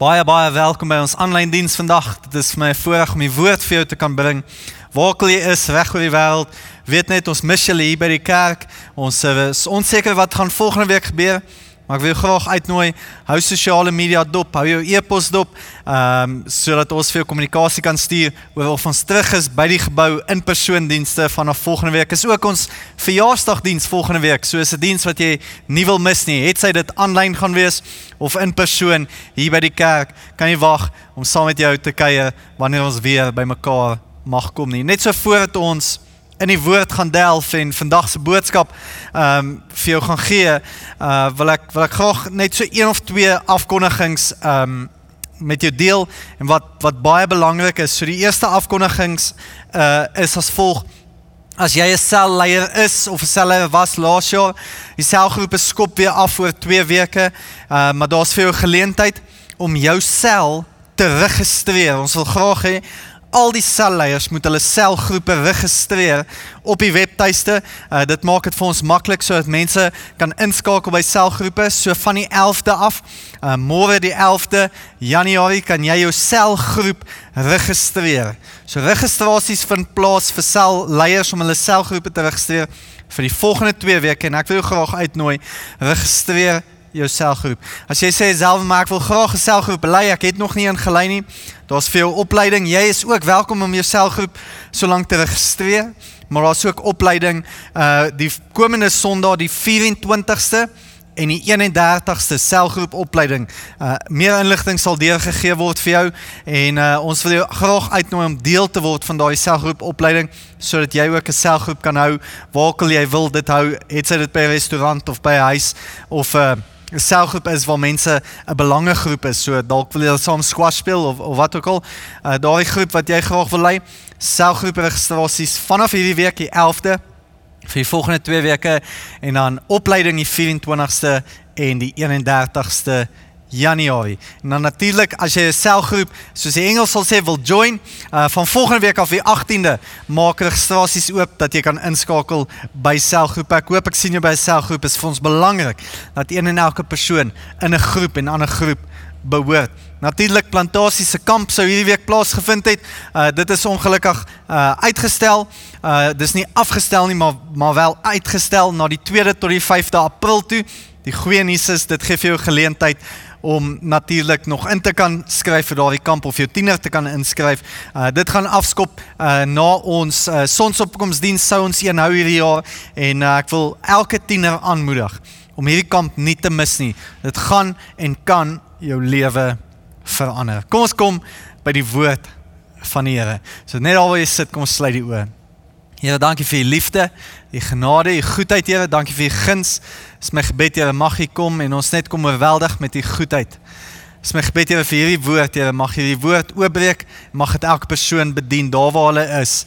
Baie baie welkom by ons aanlyn diens vandag. Dit is vir my 'n voorreg om die woord vir jou te kan bring. Waar ook al jy is reg oor die wêreld, weet net ons mis julle hier by die kerk. Ons is onseker wat gaan volgende week gebeur. Maar ek wil graag uitnooi, hou sosiale media dop, hou jou e-pos dop, ehm um, sodat ons vir jou kommunikasie kan stuur oor of ons terug is by die gebou in persoon dienste vanaf volgende week. Is ook ons verjaarsdagdiens volgende week. So is 'n diens wat jy nie wil mis nie. Het sy dit aanlyn gaan wees of in persoon hier by die kerk, kan jy wag om saam met jou te kuier wanneer ons weer bymekaar mag kom nie. Net so voordat ons in die woord gaan delf en vandag se boodskap ehm um, vir jou gaan gee, uh wil ek wil ek graag net so een of twee afkondigings ehm um, met jou deel en wat wat baie belangrik is. So die eerste afkondigings uh is as volg As jy 'n selleier is of 'n selleier was laas jaar, die selgroep is skop weer af oor 2 weke. Uh maar daar's vir jou geleentheid om jou sel te registreer. Ons wil graag hê al die selleiers moet hulle selgroepe registreer op die webtuiste. Uh, dit maak dit vir ons maklik sodat mense kan inskakel by selgroepe so van die 11de af. Uh, môre die 11de Januarie kan jy jou selgroep registreer. So registrasies vind plaas vir selleiers om hulle selgroepe te registreer vir die volgende 2 weke en ek wil jou graag uitnooi registreer jou selgroep. As jy sê self maar ek wil graag 'n selgroep lei, ek het nog nie ingelei nie. Daar's veel opleiding. Jy is ook welkom om jou selgroep solank te registreer. Maar daar's ook opleiding uh die komende Sondag die 24ste en die 31ste selgroep opleiding. Uh meer inligting sal deurgegee word vir jou en uh ons wil jou graag uitnooi om deel te word van daai selgroep opleiding sodat jy ook 'n selgroep kan hou waar ook al jy wil dit hou, het sy dit by 'n restaurant of by 'n huis of uh selgroep is waar mense 'n belangegroep is. So dalk wil jy saam squash speel of of wat ook al. Uh daai groep wat jy graag wil lei. Selgroep registrasies vanaf hierdie week die 11de vir die volgende 2 weke en dan opleiding die 24ste en die 31ste Januarie. En dan natuurlik as jy 'n selgroep soos die Engels sal sê wil join, uh van volgende week af die 18de maak registrasies oop dat jy kan inskakel by selgroepe. Ek hoop ek sien jou by 'n selgroep. Dit is vir ons belangrik dat een en elke persoon in 'n groep en 'n ander groep behoort. Natuurlik plantasie se kamp sou hierdie week plaasgevind het. Uh dit is ongelukkig uh uitgestel. Uh dis nie afgestel nie, maar maar wel uitgestel na die 2de tot die 5de April toe. Die goeie nuus is dit gee vir jou geleentheid om natuurlik nog in te kan skryf vir daardie kamp of jou tiener te kan inskryf. Uh dit gaan afskop uh na ons uh, sonsopkomsdiens sou ons een hou hierdie jaar en uh, ek wil elke tiener aanmoedig om hierdie kamp nie te mis nie. Dit gaan en kan jou lewe verander. Kom ons kom by die woord van die Here. So net al waar jy sit, kom ons sluit die oë. Here, dankie vir u liefde, u genade, u goedheid, Here. Dankie vir u guns. Dis my gebed, Here, mag u kom en ons net kom oorweldig met u goedheid. Dis my gebed, Here, vir hierdie woord, Here, mag hierdie woord oopbreek, mag dit elke persoon bedien daar waar hulle is.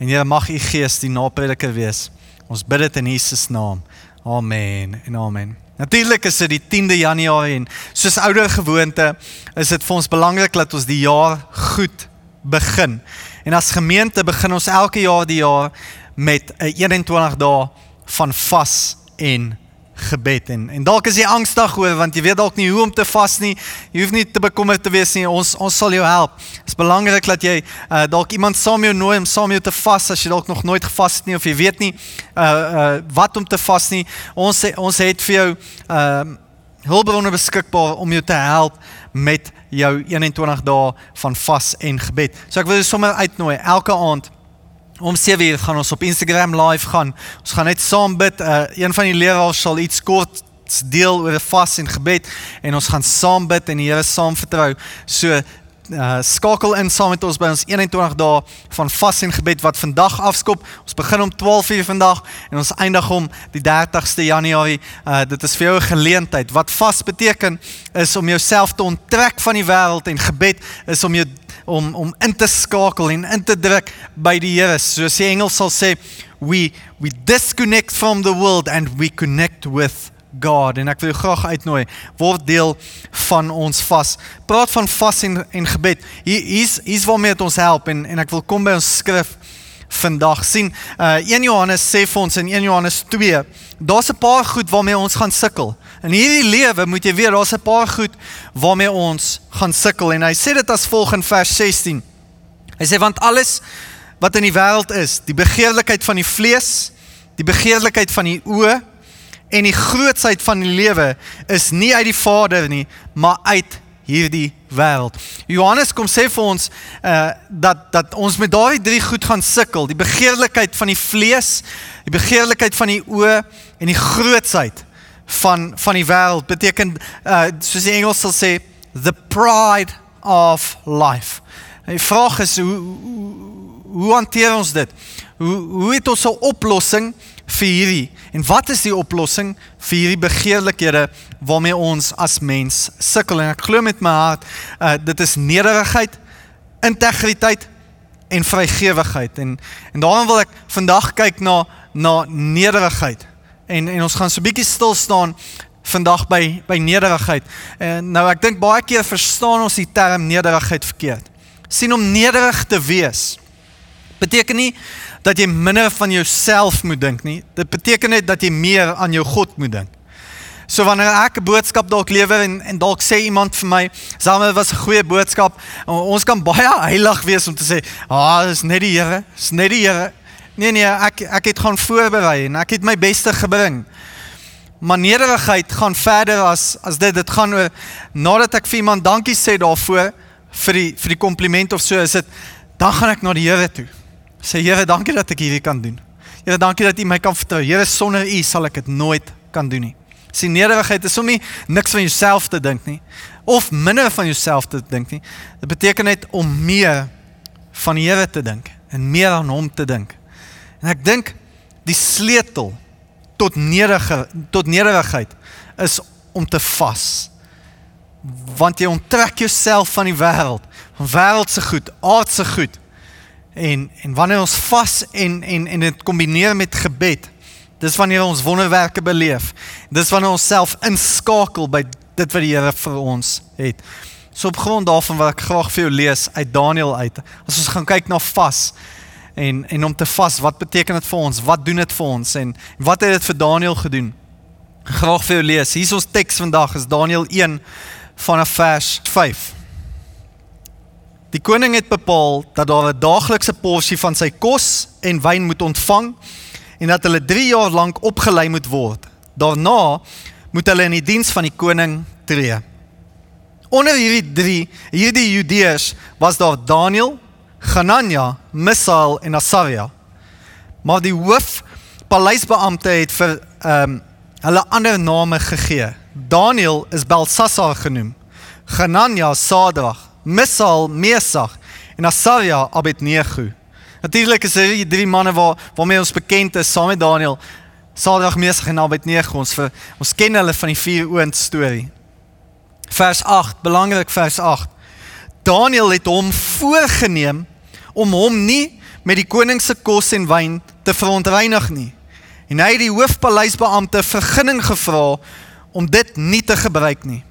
En Here, mag u Gees die naprediker wees. Ons bid dit in Jesus naam. Amen. En amen. Natuurlik is dit die 10de Januarie en soos ouer gewoonte is dit vir ons belangrik dat ons die jaar goed begin. En as gemeente begin ons elke jaar die jaar met 'n 21 dae van vas en gebed en en dalk is jy angstig oor want jy weet dalk nie hoe om te vas nie. Jy hoef nie te bekommerd te wees nie. Ons ons sal jou help. Dit is belangrik dat jy uh, dalk iemand saam jou nooi om saam jou te vas as jy dalk nog nooit gevas het nie of jy weet nie uh uh wat om te vas nie. Ons ons het vir jou uh hulpbronne beskikbaar om jou te help met jou 21 dae van vas en gebed. So ek wil jou sommer uitnooi elke aand om 7:00 gaan ons op Instagram live gaan. Ons gaan net saam bid. Uh, een van die leraars sal iets kort deel oor 'n vas en gebed en ons gaan saam bid en die Here saam vertrou. So uh, skakel in saam met ons by ons 21 dae van vas en gebed wat vandag afskop. Ons begin om 12:00 vandag en ons eindig om die 30ste Januarie. Uh, dit is vir jou 'n geleentheid. Wat vas beteken is om jouself te onttrek van die wêreld en gebed is om jou om om in te skakel en in te druk by die Here. Soos die Engels sal sê, we we disconnect from the world and we connect with God en ek wil jou graag uitnooi word deel van ons vas. Praat van vas en en gebed. Hier hier's hier's waarmee dit ons help en en ek wil kom by ons skrif vandag sien. Uh 1 Johannes sê vir ons in 1 Johannes 2, daar's 'n paar goed waarmee ons gaan sukkel. In hierdie lewe moet jy weet daar's 'n paar goed waarmee ons gaan sukkel en hy sê dit as volg in vers 16. Hy sê want alles wat in die wêreld is, die begeerlikheid van die vlees, die begeerlikheid van die oë en die grootsheid van die lewe is nie uit die Vader nie, maar uit hierdie wêreld. Johannes kom sê vir ons uh dat dat ons met daardie drie goed gaan sukkel, die begeerlikheid van die vlees, die begeerlikheid van die oë en die grootsheid van van die wêreld beteken uh soos die Engels sal sê the pride of life. Die vraag is hoe hoe, hoe hanteer ons dit? Hoe hoe het ons 'n oplossing vir hierdie? En wat is die oplossing vir hierdie begeerlikhede waarmee ons as mens sukkel? En ek glo met my hart, uh, dit is nederigheid, integriteit en vrygewigheid. En en daarom wil ek vandag kyk na na nederigheid. En en ons gaan so 'n bietjie stil staan vandag by by nederigheid. En nou ek dink baie keer verstaan ons die term nederigheid verkeerd. sien om nederig te wees beteken nie dat jy minder van jouself moet dink nie. Dit beteken net dat jy meer aan jou God moet dink. So wanneer ek 'n boodskap dalk lewer en en dalk sê iemand vir my, "Same was 'n goeie boodskap." Ons kan baie heilig wees om te sê, "Ah, dis net die Here, dis net die Here." Nee nee, ek ek het gaan voorberei en ek het my beste gebring. Maar nederigheid gaan verder as as dit dit gaan oor nadat ek vir iemand dankie sê daarvoor vir die vir die kompliment of so is dit dan gaan ek na die Here toe. Sê Here, dankie dat ek hierdie kan doen. Here, dankie dat U my kan vertrou. Here, sonder U sal ek dit nooit kan doen nie. Sien nederigheid is om nie niks van jouself te dink nie of minder van jouself te dink nie. Dit beteken net om meer van die Here te dink en meer aan hom te dink. En ek dink die sleutel tot nederige tot nederigheid is om te vas. Want jy onttrek jouself van die wêreld, van wêreldse goed, aardse goed En en wanneer ons vas en en en dit kombineer met gebed, dis wanneer ons wonderwerke beleef. Dis wanneer ons self inskakel by dit wat die Here vir ons het. So op grond daarvan wil ek graag vir jou lees uit Daniël uit. As ons gaan kyk na vas en en om te vas, wat beteken dit vir ons? Wat doen dit vir ons en wat het dit vir Daniël gedoen? Graag vir jou lees. Hier is ons teks vandag is Daniël 1 vanaf vers 5. Die koning het bepaal dat daar 'n daaglikse porsie van sy kos en wyn moet ontvang en dat hulle 3 jaar lank opgelei moet word. Daarna moet hulle in die diens van die koning tree. Onder hierdie 3, hierdie Judeërs was daar Daniël, Hanania, Misael en Asaria. Maar die hoof paleisbeampte het vir ehm um, hulle ander name gegee. Daniël is Belsasar genoem. Hanania Sadrag Misal, Mesach en Asaria Abednego. Natuurlik is hierdie drie manne waar waarmee ons bekend is saam met Daniël. Sadrag, Mesach en Abednego. Ons vir ons ken hulle van die vier oond storie. Vers 8, belangrik vers 8. Daniël het hom voorgenem om hom nie met die koning se kos en wyn te verontreinig nie. En hy het die hoofpaleisbeampte vergunning gevra om dit nie te gebruik nie.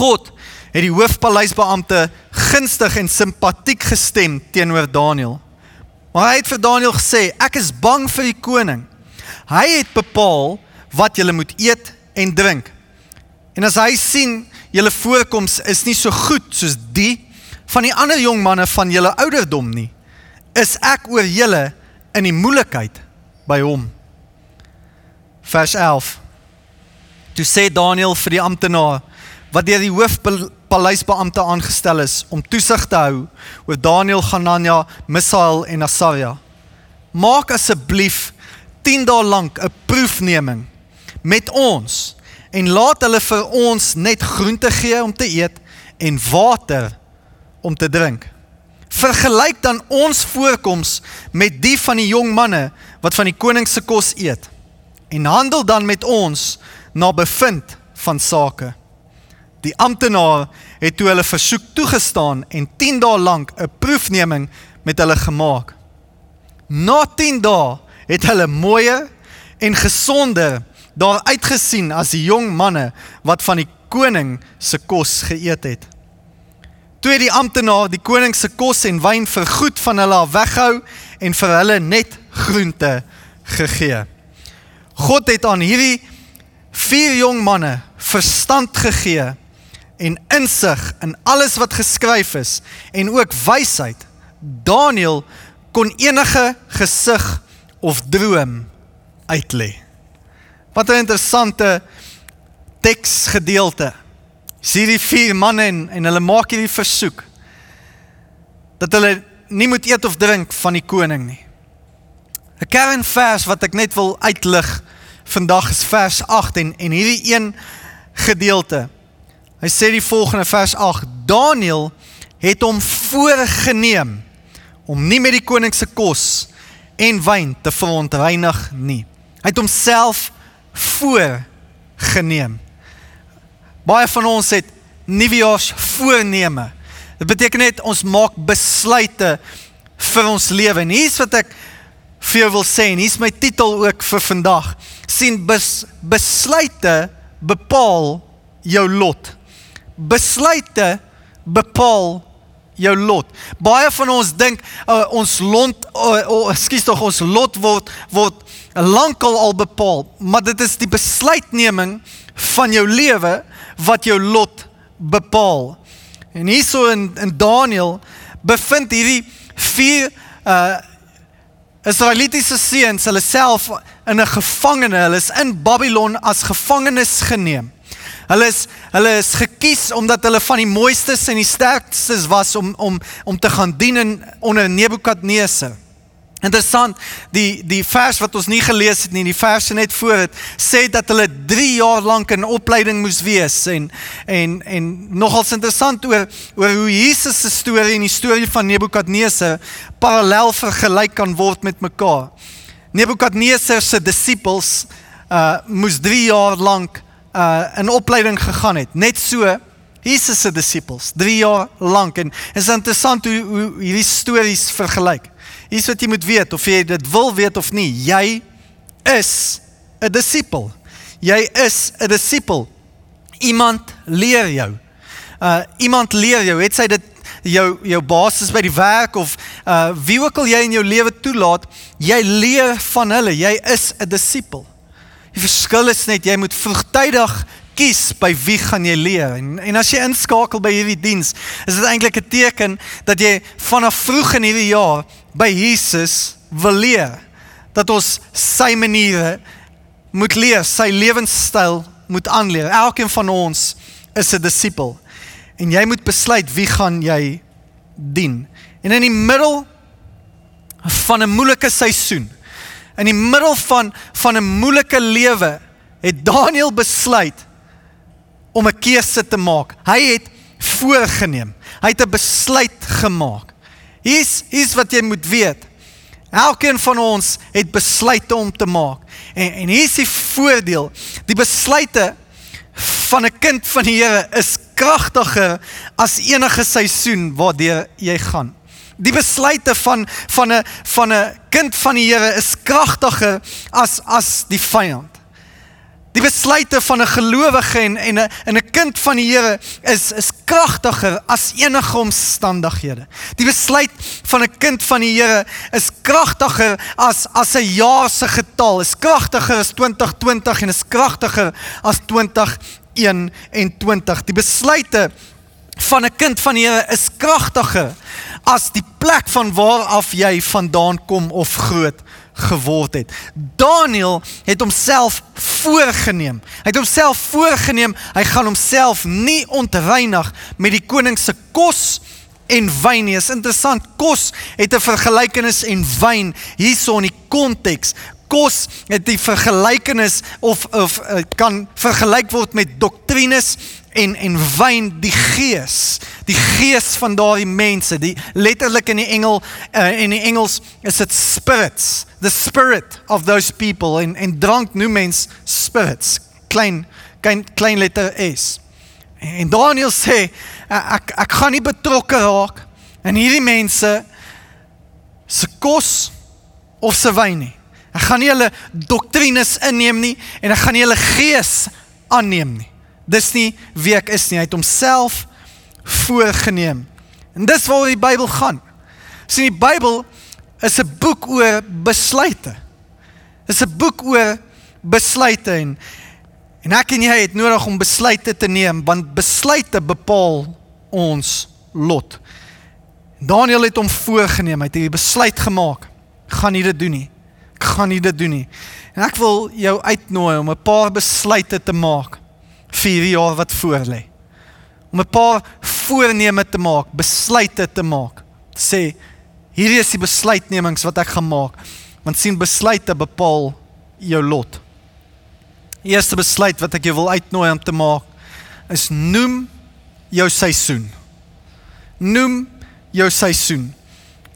God het die hoofpaleisbeampte gunstig en simpatiek gestem teenoor Daniël. Maar hy het vir Daniël gesê: "Ek is bang vir die koning. Hy het bepaal wat julle moet eet en drink. En as hy sien julle voorkoms is nie so goed soos die van die ander jong manne van julle ouderdom nie, is ek oor julle in die moeilikheid by hom." Vers 11. Toe sê Daniël vir die amptenaar wat deur die hoofpaleisbeampte aangestel is om toesig te hou oor Daniël, Hanania, Misael en Asaria. Maak asseblief 10 dae lank 'n proefneming met ons en laat hulle vir ons net groente gee om te eet en water om te drink. Vergelyk dan ons voorkoms met die van die jong manne wat van die koning se kos eet en handel dan met ons na bevind van sake. Die amptenaar het toe hulle versoek toegestaan en 10 dae lank 'n proefneming met hulle gemaak. Na 10 dae het hulle mooier en gesonder daar uitgesien as die jong manne wat van die koning se kos geëet het. Toe die amptenaar die koning se kos en wyn vergoed van hulle af weghou en vir hulle net groente gegee. God het aan hierdie vier jong manne verstand gegee en insig in alles wat geskryf is en ook wysheid. Daniël kon enige gesig of droom uitlê. Wat 'n interessante teksgedeelte. Sien die vier manne en, en hulle maak hierdie versoek dat hulle nie moet eet of drink van die koning nie. 'n Kernvers wat ek net wil uitlig vandag is vers 8 en en hierdie een gedeelte. Hy sê die volgende vers 8: Daniël het hom voorgenem om nie met die koning se kos en wyn te verontreinig nie. Hy het homself voorgeneem. Baie van ons het nuwejaars voorneme. Dit beteken net ons maak besluite vir ons lewe. En hier's wat ek vir jou wil sê en hier's my titel ook vir vandag. sien bes, besluite bepaal jou lot. Besluite bepaal jou lot. Baie van ons dink uh, ons lot uh, uh, ekskuus tog ons lot word word lankal al bepaal, maar dit is die besluitneming van jou lewe wat jou lot bepaal. En hierso in in Daniël bevind hierdie vier uh Israelitiese seuns hulle self in 'n gevangene, hulle is in Babylon as gevangenes geneem. Hulle is hulle is gekies omdat hulle van die mooistes en die sterkstes was om om om te gaan dien in onder Nebukadneser. Interessant, die die vers wat ons nie gelees het nie, die verse net voor dit sê dat hulle 3 jaar lank in opleiding moes wees en en en nogals interessant oor oor hoe Jesus se storie en die storie van Nebukadneser parallel vergelyk kan word met mekaar. Nebukadneser se disippels uh moes 3 jaar lank uh in opleiding gegaan het. Net so Jesus se disippels 3 jaar lank en is interessant hoe hoe hierdie stories vergelyk. Hier's wat jy moet weet of jy dit wil weet of nie. Jy is 'n disipel. Jy is 'n disipel. Iemand leer jou. Uh iemand leer jou. Het sy dit jou jou basis by die werk of uh wie ook al jy in jou lewe toelaat, jy leer van hulle. Jy is 'n disipel. Die verskil is net jy moet vroegtydig kies by wie gaan jy leer. En en as jy inskakel by hierdie diens, is dit eintlik 'n teken dat jy vanaf vroeg in hierdie jaar by Jesus wil leer dat ons sy maniere moet leer, sy lewenstyl moet aanleer. Elkeen van ons is 'n disipel en jy moet besluit wie gaan jy dien. En in die middel van 'n moeilike seisoen, in die middel van van 'n moeilike lewe, het Daniël besluit om 'n keuse te maak. Hy het voorgenem. Hy het 'n besluit gemaak. Hier's hier's wat jy moet weet. Elkeen van ons het besluite om te maak. En en hier's die voordeel. Die besluite van 'n kind van die Here is kragtiger as enige seisoen waardeur jy gaan. Die besluite van van 'n van 'n kind van die Here is kragtiger as as die vyand. Die besluite van 'n gelowige en en 'n 'n 'n kind van die Here is is kragtiger as enige omstandighede. Die besluit van 'n kind van die Here is kragtiger as as 'n jaar se getal. Is kragtiger as 2020 en is kragtiger as 2021. Die besluite van 'n kind van die Here is kragtiger as die plek van waar af jy vandaan kom of groot geword het. Daniel het homself voorgenem. Hy het homself voorgenem, hy gaan homself nie ontreinig met die koning se kos en wyn nie. Is interessant, kos het 'n vergelykenis en wyn hierso in die konteks. Kos het die vergelykenis of of uh, kan vergelyk word met doktrines en en wyn die gees die gees van daardie mense die letterlik in die engel uh, in die Engels is dit spirits the spirit of those people en en drank noem mens spirits klein klein klein letter s. En Daniel sê ek ek gaan nie betrokke raak in hierdie mense se kos of se wyn nie. Ek gaan nie hulle doktrines inneem nie en ek gaan nie hulle gees aanneem nie Dis nie wie ek is nie. Hy het homself voorgenem. En dis waar die Bybel gaan. Sien die Bybel is 'n boek oor besluite. Dis 'n boek oor besluite en En ek en jy het nodig om besluite te neem want besluite bepaal ons lot. Daniel het hom voorgenem, hy het 'n besluit gemaak. Ek gaan nie dit doen nie. Ek gaan nie dit doen nie. En ek wil jou uitnooi om 'n paar besluite te maak vir hierdie jaar wat voorlê. Om 'n paar voorneme te maak, besluite te maak. Sê hierdie is die besluitnemings wat ek gaan maak. Want sien besluite bepaal jou lot. Eerste besluit wat ek jou wil uitnooi om te maak is noem jou seisoen. Noem jou seisoen.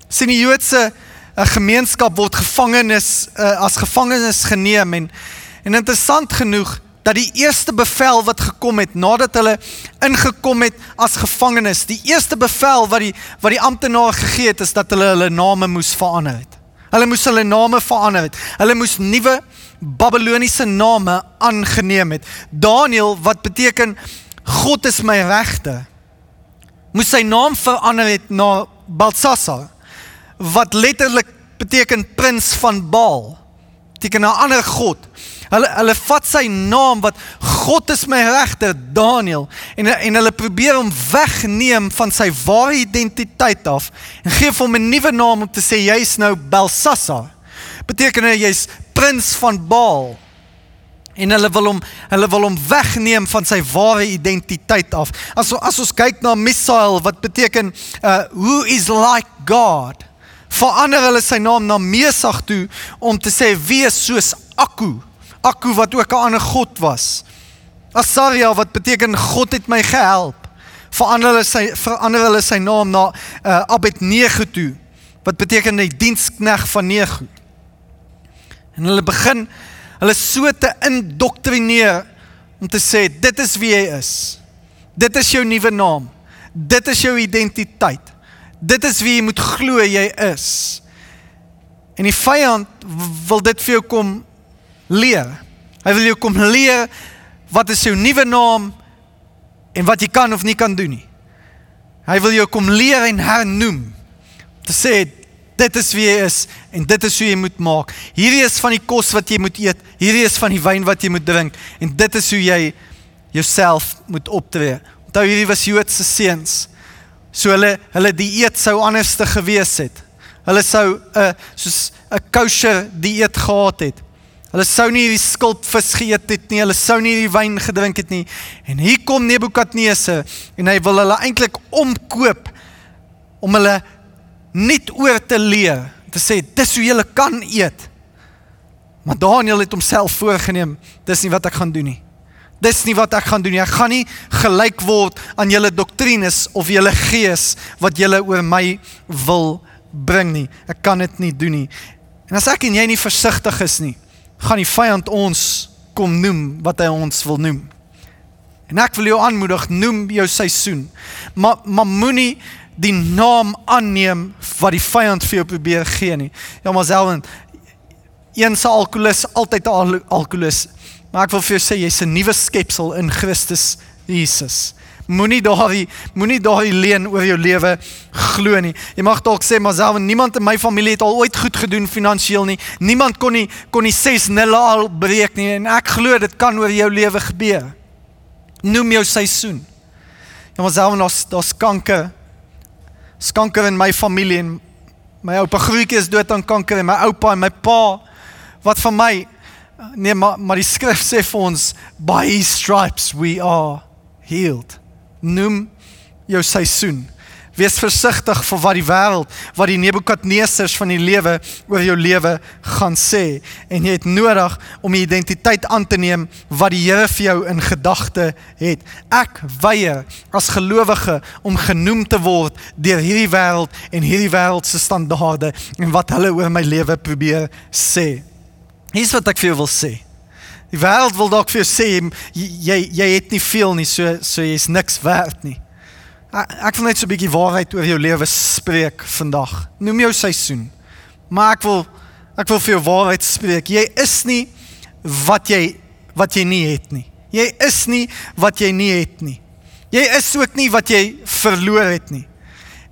Sien die Joodse 'n gemeenskap word gevangenes uh, as gevangenes geneem en en interessant genoeg dat die eerste bevel wat gekom het nadat hulle ingekom het as gevangenes, die eerste bevel wat die wat die amptenaar gegee het is dat hulle hulle name moes verander het. Hulle moes hulle name verander het. Hulle moes nuwe Babiloniese name aangeneem het. Daniel wat beteken God is my regter. Moes sy naam verander het na Belsasar wat letterlik beteken prins van Baal. Beteken 'n ander god. Hulle hulle vat sy naam wat God is my regter Daniel en en hulle probeer hom wegneem van sy ware identiteit af en gee hom 'n nuwe naam om te sê jy's nou Belsasar. Beteken jy's prins van Baal. En hulle wil hom hulle wil hom wegneem van sy ware identiteit af. As as ons kyk na Misael wat beteken uh who is like God. Verander hulle sy naam na Mesach toe om te sê wie is soos Akku. Akku wat ook 'n ander god was. Asaria wat beteken God het my gehelp. Verander hulle sy verander hulle sy naam na uh Abednego toe wat beteken die dienskneg van Nego. En hulle begin hulle so te indoktrineer om te sê dit is wie jy is. Dit is jou nuwe naam. Dit is jou identiteit. Dit is wie jy moet glo jy is. En die vyand wil dit vir jou kom leer. Hy wil jou kom leer wat is jou nuwe naam en wat jy kan of nie kan doen nie. Hy wil jou kom leer en hernoem. Te sê dit is wie jy is en dit is hoe jy moet maak. Hierdie is van die kos wat jy moet eet. Hierdie is van die wyn wat jy moet drink en dit is hoe jy jouself moet optree. Onthou hierdie was Joodse seuns. So hulle hulle dieet sou anders te gewees het. Hulle sou 'n uh, soos 'n kosher dieet gehad het. Hulle sou nie hierdie skulpvis geëet het nie. Hulle sou nie hierdie wyn gedrink het nie. En hier kom Nebukadnesar en hy wil hulle eintlik omkoop om hulle net oor te leer, te sê dis hoe jy kan eet. Maar Daniel het homself voorgenem, dis nie wat ek gaan doen nie. Dis nie wat ek gaan doen nie. Ek gaan nie gelyk word aan julle doktrines of julle gees wat julle oor my wil bring nie. Ek kan dit nie doen nie. En as ek en jy nie versigtig is nie, gaan die vyand ons kom noem wat hy ons wil noem. En ek wil jou aanmoedig, noem jou seisoen. Maar maar moenie die naam aanneem wat die vyand vir jou probeer gee nie. Ja, maar selwen een se alkoholus altyd 'n al alkoholus. Maar ek wil vir jou sê jy's 'n nuwe skepsel in Christus Jesus. Moenie daai moenie daai leen oor jou lewe glo nie. Jy mag dalk sê maar selwen niemand in my familie het al ooit goed gedoen finansiëel nie. Niemand kon nie kon nie 6 nulle al breek nie en ek glo dit kan oor jou lewe gebeur. Noem jou seisoen. Ja, maar selwen daar's daar's kanker kanker in my familie en my oupa grootjie is dood aan kanker en my oupa en my pa wat van my nee maar maar die skrif sê vir ons by his stripes we are healed noem jou seisoen Wees versigtig vir wat die wêreld, wat die Nebukadnesers van die lewe oor jou lewe gaan sê en jy het nodig om die identiteit aan te neem wat die Here vir jou in gedagte het. Ek weier as gelowige om genoem te word deur hierdie wêreld en hierdie wêreld se standaarde en wat hulle oor my lewe probeer sê. Hier's wat ek vir jou wil sê. Die wêreld wil dalk vir jou sê jy jy het nie veel nie, so so jy's niks werd nie. Ek wil net so 'n bietjie waarheid oor jou lewe spreek vandag. Noem jou seisoen. Maar ek wil ek wil vir jou waarheid spreek. Jy is nie wat jy wat jy nie het nie. Jy is nie wat jy nie het nie. Jy is ook nie wat jy verloor het nie.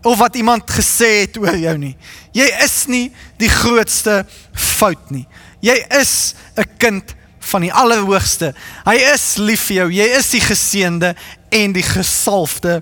Of wat iemand gesê het oor jou nie. Jy is nie die grootste fout nie. Jy is 'n kind van die Allerhoogste. Hy is lief vir jou. Jy is die geseënde en die gesalfde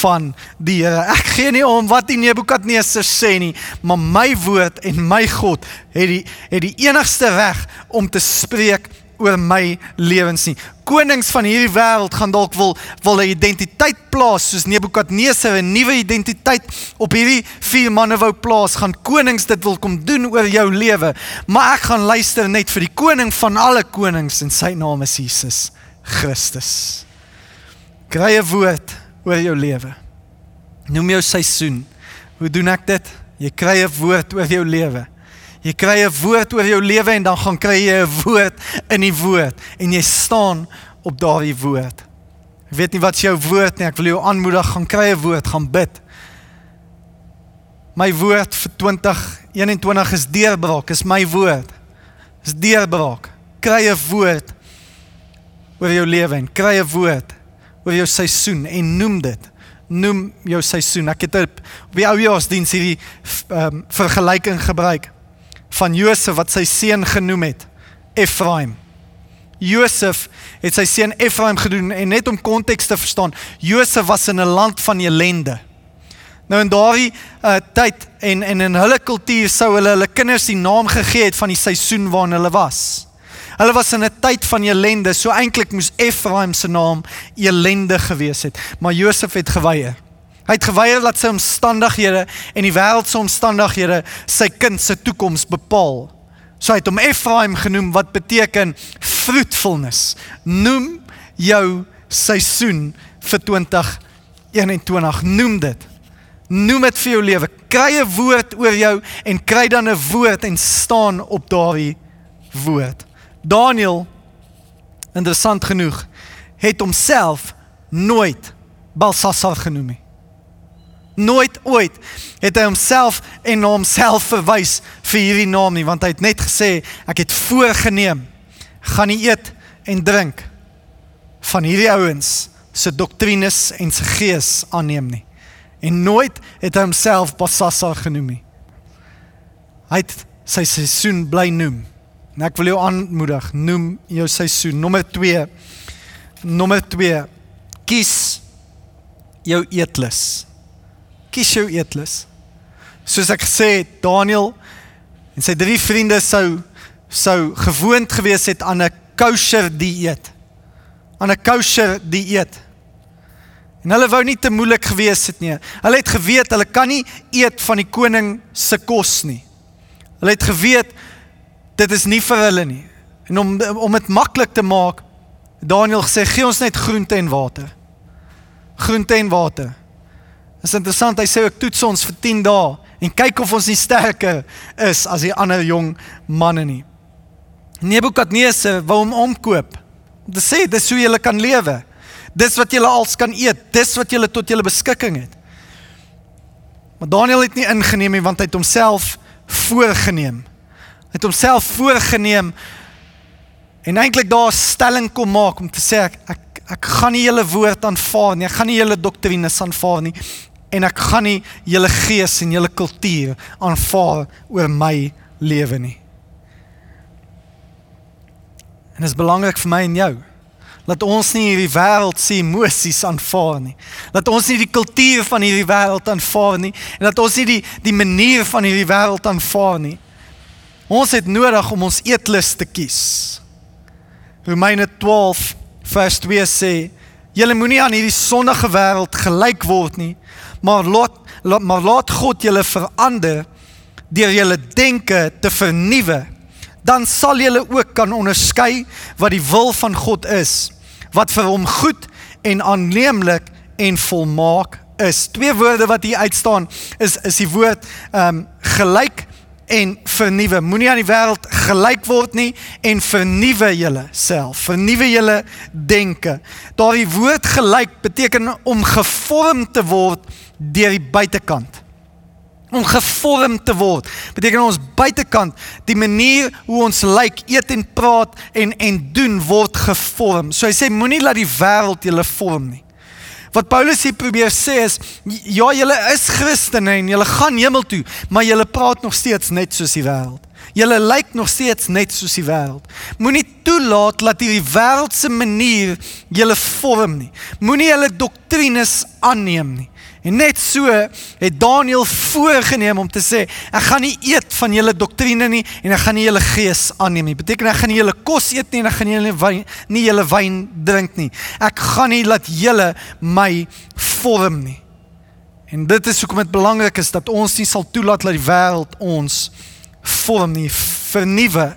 van die Here. Ek gee nie om wat die Nebukadneser sê nie, maar my woord en my God het die het die enigste reg om te spreek oor my lewens nie. Konings van hierdie wêreld gaan dalk wil wil 'n identiteit plaas soos Nebukadneser 'n nuwe identiteit op hierdie vier manne wou plaas. Gaan konings dit wil kom doen oor jou lewe. Maar ek gaan luister net vir die koning van alle konings en sy naam is Jesus Christus. Kry 'n woord oor jou lewe. Noem jou seisoen. Hoe doen ek dit? Jy kry 'n woord oor jou lewe. Jy kry 'n woord oor jou lewe en dan gaan kry jy 'n woord in die woord en jy staan op daardie woord. Ek weet nie wat jou woord nie, ek wil jou aanmoedig gaan kry 'n woord, gaan bid. My woord vir 2021 is deurbraak, is my woord. Is deurbraak. Kry 'n woord oor jou lewe en kry 'n woord oor jou seisoen en noem dit noem jou seisoen. Ek het op die oujaarsdiens hierdie um, vergelyking gebruik van Josef wat sy seun genoem het Efraim. Josef het sy seun Efraim gedoen en net om konteks te verstaan, Josef was in 'n land van ellende. Nou in daardie uh, tyd en en in hulle kultuur sou hulle hulle kinders die naam gegee het van die seisoen waarin hulle was. Hulle was in 'n tyd van ellende, so eintlik moes Efraim se naam ellende gewees het, maar Josef het geweier. Hy het geweier dat sy omstandighede en die wêreld se omstandighede sy kind se toekoms bepaal. So hy het hom Ephraim genoem wat beteken fruitfulness. Noem jou seisoen vir 2021. Noem dit. Noem dit vir jou lewe. Kry 'n woord oor jou en kry dan 'n woord en staan op daardie woord. Daniel interessant genoeg het homself nooit Balsasar genoem nie. Nooit ooit het hy homself en na homself verwys vir hierdie naam nie, want hy het net gesê ek het voorgenem gaan nie eet en drink van hierdie ouens se doktrines en se gees aanneem nie. En nooit het hy homself Basassa genoem nie. Hy het sy seisoen bly noem. En ek wil jou aanmoedig, noem jou seisoen. Nommer 2. Nommer 2. Kies jou eetlus kies jou eetlus. Soos ek gesê het, Daniel en sy drie vriende sou sou gewoond gewees het aan 'n kosher dieet. Aan 'n kosher dieet. En hulle wou nie te moeilik gewees het nie. Hulle het geweet hulle kan nie eet van die koning se kos nie. Hulle het geweet dit is nie vir hulle nie. En om om dit maklik te maak, Daniel gesê gee ons net groente en water. Groente en water. Dis interessant, hy sê ek toets ons vir 10 dae en kyk of ons nie sterker is as die ander jong manne nie. Nebukadneser wou hom omkoop. Om te sê dis hoe jy kan lewe. Dis wat jy als kan eet, dis wat jy tot jou beskikking het. Maar Daniel het nie ingeneem nie want hy het homself voorgenem. Hy het homself voorgenem en eintlik daar 'n stelling kom maak om te sê ek ek, ek gaan nie julle woord aanvaar nie. Ek gaan nie julle doktrines aanvaar nie en ek gaan nie julle gees en julle kultuur aanvaar oor my lewe nie. En dit is belangrik vir my en jou dat ons nie hierdie wêreld se emosies aanvaar nie. Dat ons nie die kultuur van hierdie wêreld aanvaar nie en dat ons nie die die manier van hierdie wêreld aanvaar nie. Ons het nodig om ons eetlus te kies. Romeine 12 vers 2 sê: "Julle moenie aan hierdie sondige wêreld gelyk word nie, maar laat, maar laat God julle verander deur julle denke te vernuwe dan sal julle ook kan onderskei wat die wil van God is wat vir hom goed en aanneemlik en volmaak is twee woorde wat hier uitstaan is is die woord ehm um, gelyk en vernuwe. Moenie aan die wêreld gelyk word nie en vernuwe jouself. Vernuwe jou denke. Daardie woord gelyk beteken om gevorm te word deur die buitekant. Om gevorm te word beteken ons buitekant, die manier hoe ons lyk, eet en praat en en doen word gevorm. So hy sê moenie laat die wêreld julle vorm nie. Wat Paulus hier probeer sê is ja, julle is Christene en julle gaan hemel toe, maar julle praat nog steeds net soos die wêreld. Julle lyk nog steeds net soos die wêreld. Moenie toelaat dat hierdie wêreldse manier julle vorm nie. Moenie hulle doktrines aanneem nie. En net so het Daniël voorgenem om te sê ek gaan nie eet van julle doktrine nie en ek gaan nie julle gees aanneem nie. Beteken ek gaan nie julle kos eet nie en ek gaan nie julle wyn nie julle wyn drink nie. Ek gaan nie laat julle my vorm nie. En dit is hoekom dit belangrik is dat ons nie sal toelaat dat die wêreld ons vorm nie, vernuwe.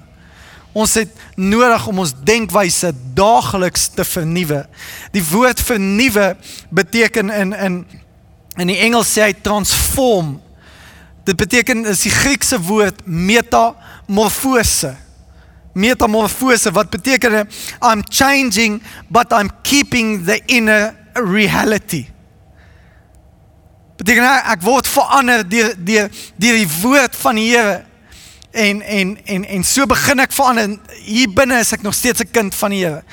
Ons het nodig om ons denkwyse daagliks te vernuwe. Die woord vernuwe beteken in in In die Engels sê hy transform. Dit beteken is die Griekse woord metamorfose. Metamorfose wat beteken I'm changing but I'm keeping the inner reality. Beteken ek word verander deur deur deur die woord van die Here. En en en en so begin ek verander. Hier binne is ek nog steeds 'n kind van die Here.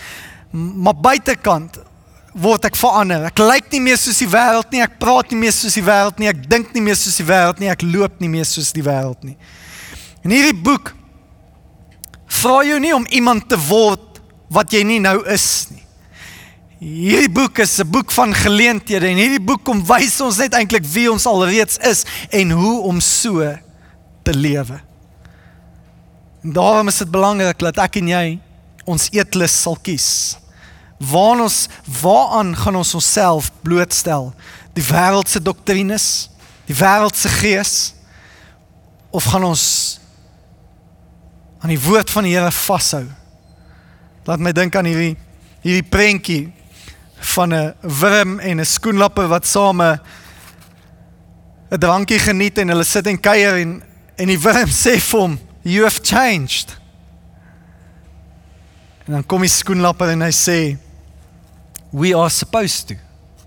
Maar buitekant word ek verander. Ek lyk nie meer soos die wêreld nie, ek praat nie meer soos die wêreld nie, ek dink nie meer soos die wêreld nie, ek loop nie meer soos die wêreld nie. In hierdie boek vra jy nie om iemand te word wat jy nie nou is nie. Hierdie boek is 'n boek van geleenthede en hierdie boek kom wys ons net eintlik wie ons alreeds is en hoe om so te lewe. En daarom is dit belangrik dat ek en jy ons eetlus sal kies waar ons waaraan gaan ons onsself blootstel? Die wêreldse doktrines, die wêreldse gees of gaan ons aan die woord van die Here vashou? Laat my dink aan hierdie hierdie prentjie van 'n wurm en 'n skoenlapper wat same 'n drankie geniet en hulle sit en kuier en en die wurm sê vir hom, "You have changed." En dan kom die skoenlapper en hy sê, we are supposed to.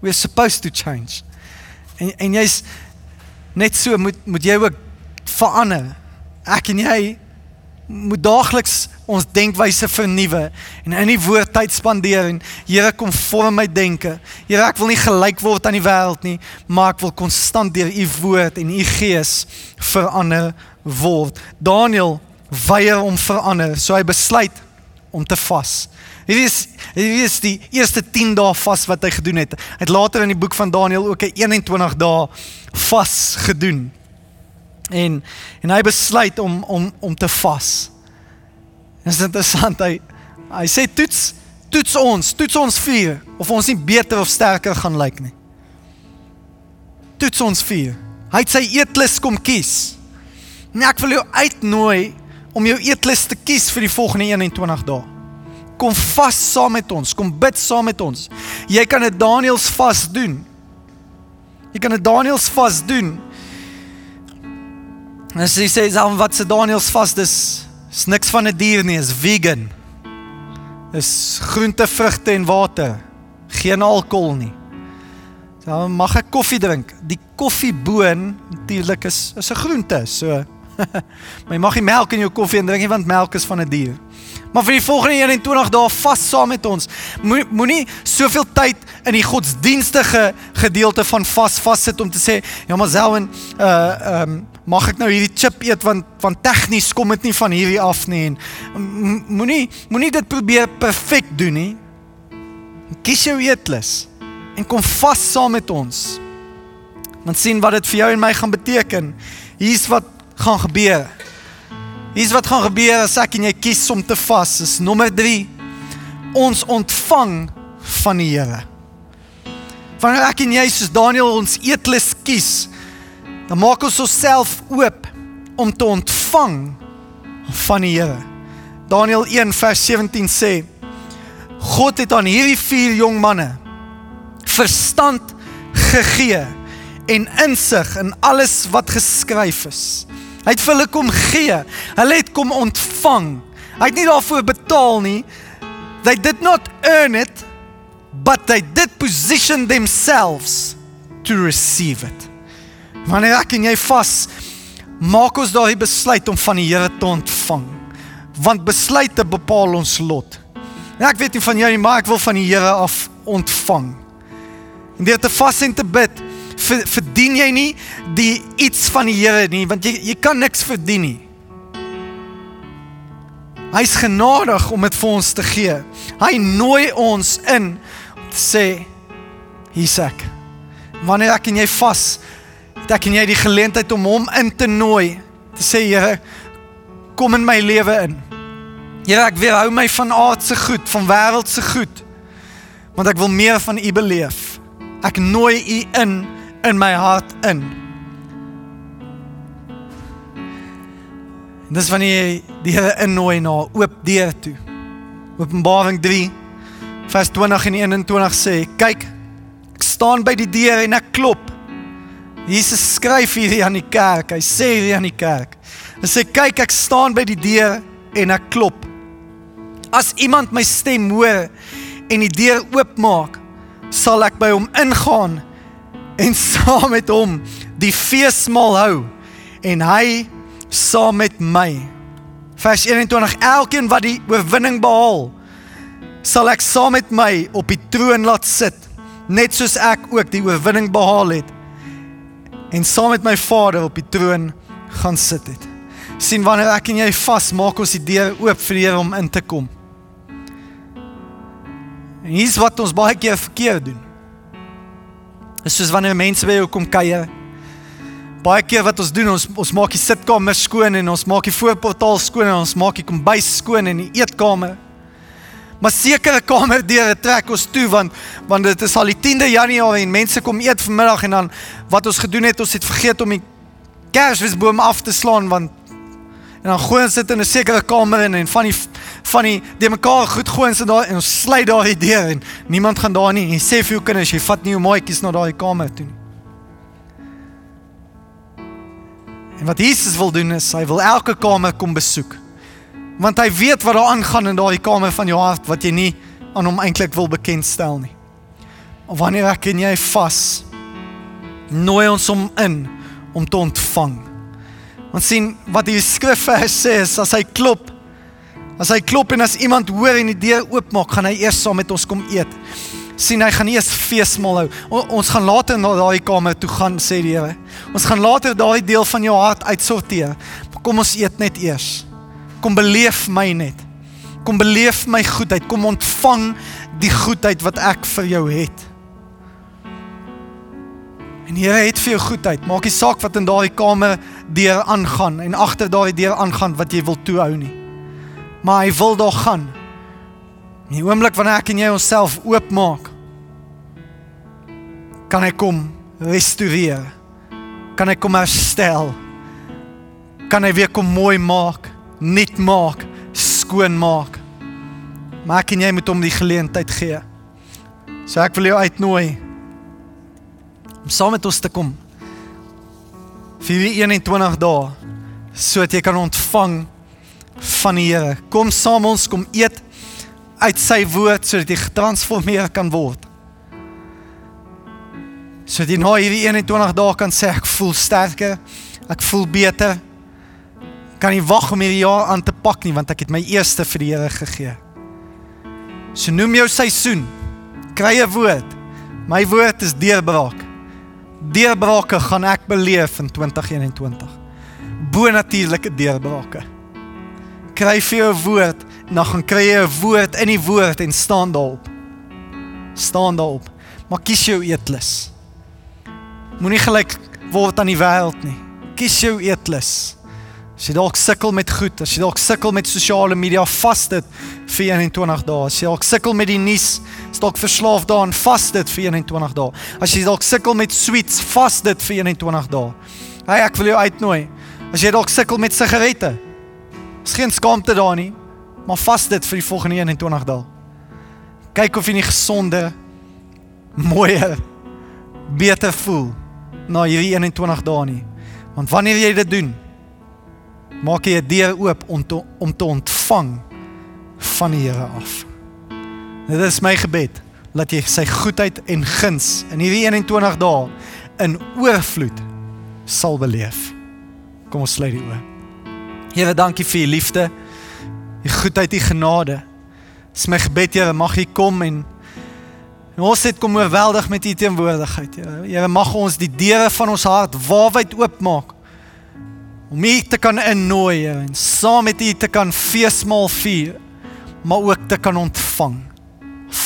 We're supposed to change. En en jy's net so moet moet jy ook verander. Ek en jy moet daagliks ons denkwyse vernuwe en in die woord tyd spandeer en Here kom vorm my denke. Here ek wil nie gelyk word aan die wêreld nie, maar ek wil konstant deur u woord en u gees verander word. Daniel weier om verander, so hy besluit om te vas. Hierdie is hierdie is die eerste 10 dae vas wat hy gedoen het. Hy het later in die boek van Daniël ook 'n 21 dae vas gedoen. En en hy besluit om om om te vas. Dit is interessant hy hy sê toets toets ons, toets ons vier of ons nie beter of sterker gaan lyk nie. Toets ons vier. Hy het sy eetlus kom kies. Nee, ek wil jou uitnooi om jou eetlus te kies vir die volgende 21 dae kom vas saam met ons, kom bid saam met ons. Jy kan 'n Daniels vas doen. Jy kan 'n Daniels vas doen. En as jy sê dan wat se Daniels vas dis is niks van 'n die dier nie, is vegan. Is groente, vrugte en water. Geen alkohol nie. Dan mag ek koffie drink. Die koffieboon natuurlik is is 'n groente, so maar jy mag nie melk in jou koffie drink nie want melk is van 'n die dier. Maar vir die volgende 21 dae vas saam met ons. Moenie moenie soveel tyd in die godsdienstige gedeelte van vas vassit om te sê, ja maar Selwyn, uh ehm um, mag ek nou hierdie chip eet want van tegnies kom dit nie van hierdie af nie en moenie moenie dit probeer perfek doen nie. Kies jou eetlus en kom vas saam met ons. Want sien wat dit vir jou en my gaan beteken. Hier's wat gaan gebeur. Hier's wat gaan gebeur as ek en jy kies om te vas. Is nommer 3. Ons ontvang van die Here. Wanneer ek en jy soos Daniel ons eetlus kies, dan maak ons onsself oop om te ontvang van die Here. Daniel 1 vers 17 sê: God het aan hierdie vier jong manne verstand gegee en insig in alles wat geskryf is. Hy het vir hulle kom gee. Hulle het kom ontvang. Hy het nie daarvoor betaal nie. They did not earn it, but they did position themselves to receive it. Wanneer ek en jy vas maak ons daai besluit om van die Here te ontvang. Want besluite bepaal ons lot. En ek weet nie van jou nie, maar ek wil van die Here af ontvang. En deur te vas en te bid, verdien jy nie die iets van die Here nie want jy jy kan niks verdien nie. Hy's genadig om dit vir ons te gee. Hy nooi ons in om te sê hier's ek. Wanneer ek en jy vas, het ek en jy die geleentheid om hom in te nooi. Te sê Here, kom in my lewe in. Here, ek weerhou my van aardse goed, van wêreldse goed. Want ek wil meer van U beleef. Ek nooi U in in my hart in. Dis wanneer jy die Here innooi na oop deur toe. Openbaring 3 vers 20 en 21 sê: "Kyk, ek staan by die deur en ek klop." Jesus skryf hier aan die kerk. Hy sê hier aan die kerk. Hy sê: "Kyk, ek staan by die deur en ek klop. As iemand my stem hoor en die deur oopmaak, sal ek by hom ingaan en saam met hom die feesmaal hou en hy saam met my. Vers 21: Elkeen wat die oorwinning behaal, sal ek saam met my op die troon laat sit, net soos ek ook die oorwinning behaal het en saam met my Vader op die troon gaan sit het. sien wanneer ek en jy vas maak ons die deur oop vir die Here om in te kom. En hier's wat ons baie keer verkeerd doen. Dis soos wanneer mense by jou kom kuier baie keer wat ons doen, ons ons maak die sitkamer skoon en ons maak die voorportaal skoon en ons maak die kombuis skoon en die eetkamer. Maar sekere kamerdeure trek ons toe want want dit is al die 10de Januarie en mense kom eet vanmiddag en dan wat ons gedoen het, ons het vergeet om die Kersfeesboom af te slaan want en dan gooi ons dit in 'n sekere kamer in en van die van die die mekaar goed gooi ons daar en ons sluit daar die deur en niemand gaan daar nie en sê vir jou kinders jy vat nie jou maatjies na daai kamer toe nie. En wat Jesus wil doen is hy wil elke kamer kom besoek. Want hy weet wat daar aangaan in daai kamer van jou hart wat jy nie aan hom eintlik wil bekendstel nie. Of wanneer ek en jy vas nooi ons hom in om te ontvang. Want sien wat die skrifvers sê is as hy klop as hy klop en as iemand hoor en die deur oopmaak, gaan hy eers saam met ons kom eet sien hy gaan eers feesmaal hou. O, ons gaan later na daai kamer toe gaan sê die Here. Ons gaan later daai deel van jou hart uitsorteer. Kom ons eet net eers. Kom beleef my net. Kom beleef my goedheid. Kom ontvang die goedheid wat ek vir jou het. En die Here het vir jou goedheid. Maak nie saak wat in daai kamer deur aangaan en agter daai deur aangaan wat jy wil toehou nie. Maar hy wil daar gaan. In die oomblik wanneer ek en jy onsself oopmaak, kan hy kom restoreer. Kan hy kom herstel. Kan hy weer kom mooi maak, nuut maak, skoon maak. Maar ek en jy moet hom die geleentheid gee. So ek wil jou uitnooi om saam met ons te kom vir die 21 dae sodat jy kan ontvang van die Here. Kom saam ons kom eet uit sy woord sodat jy getransformeer kan word. Sodat jy nou hierdie 21 dae kan sê ek voel sterker, ek voel beter. Kan nie wag om hierdie jaar aan te pak nie want ek het my eerste vir die Here gegee. So noem jou seisoen. Kry 'n woord. My woord is deurbraak. Deurbrake gaan ek beleef in 2021. Bo-natuurlike deurbrake. Kry vir jou 'n woord dan gaan kry jy 'n woord in die woord en staan daarop. Staan daarop. Maar kies jou eetlus. Moenie gelyk word aan die wêreld nie. Kies jou eetlus. As jy dalk sukkel met goed, as jy dalk sukkel met sosiale media, vas dit vir 21 dae. As jy dalk sukkel met die nuus, is dalk verslaaf daaraan, vas dit vir 21 dae. As jy dalk sukkel met sweets, vas dit vir 21 dae. Hey, ek wil jou uitnooi. As jy dalk sukkel met sigarette, is geen skaamte daar nie maar vas dit vir die volgende 21 dae. Kyk of jy nie gesonder, mooier, beter voel na hierdie 21 dae nie. Want wanneer jy dit doen, maak jy 'n deur oop om te, om te ontvang van die Here af. Dit is my gebed dat jy sy goedheid en guns in hierdie 21 dae in oorvloed sal beleef. Kom ons sluit die oë. Here, dankie vir u liefde die goedheid, die genade. Dis my gebed, Here, mag U kom en ons het kom oorweldig met U teenwoordigheid, Here. Here, mag ons die deure van ons hart waarwyd oopmaak om U te kan innooi Here en saam met U te kan feesmaal vier, maar ook te kan ontvang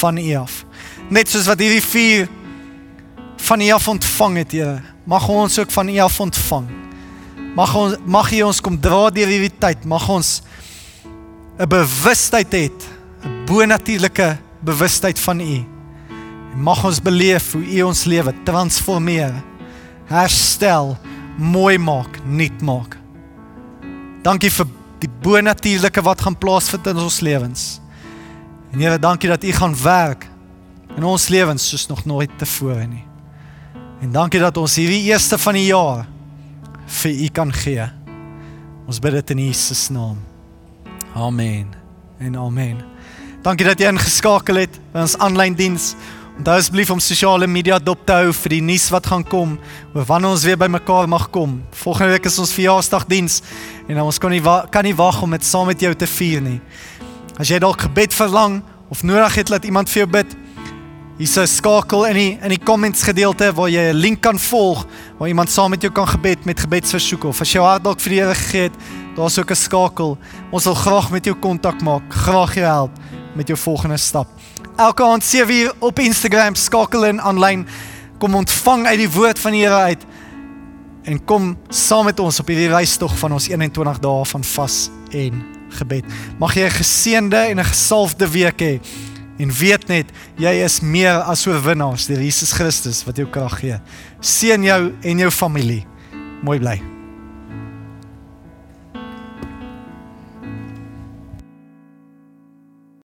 van U af. Net soos wat hierdie vier van U af ontvang het, Here, mag ons ook van U af ontvang. Mag ons mag U ons kom dra deur hierdie tyd, mag ons 'n bewustheid hê, 'n bonatuurlike bewustheid van U. Mag ons beleef hoe U ons lewe transformeer, herstel, mooi maak, nuut maak. Dankie vir die bonatuurlike wat gaan plaasvind in ons lewens. En Here, dankie dat U gaan werk in ons lewens soos nog nooit tevore nie. En dankie dat ons hierdie eerste van die jaar vir U kan gee. Ons bid dit in Jesus naam. Amen. En amen. Dankie dat jy ingeskakel het by ons aanlyn diens. Onthou asseblief om sosiale media dop te hou vir die nuus wat gaan kom oor wanneer ons weer bymekaar mag kom. Volgende week is ons verjaarsdagdiens en ons kan nie kan nie wag om dit saam met jou te vier nie. As jy dalk gebed verlang of nodig het dat iemand vir jou bid, Hier's 'n skakel in die in die comments gedeelte waar jy 'n link kan volg waar iemand saam met jou kan gebed met gebedsversoeke of as jy hart dalk vir die Here gegee het, daar's ook 'n skakel. Ons wil graag met jou kontak maak, graag jou help met jou volgende stap. Elke aand sien we op Instagram skakel in aanlyn kom ontvang uit die woord van die Here uit en kom saam met ons op hierdie reistog van ons 21 dae van vas en gebed. Mag jy 'n geseënde en 'n gesalfde week hê. En weet net, jy is meer as oorwinnaars deur Jesus Christus wat jou krag gee. Seën jou en jou familie. Mooi bly.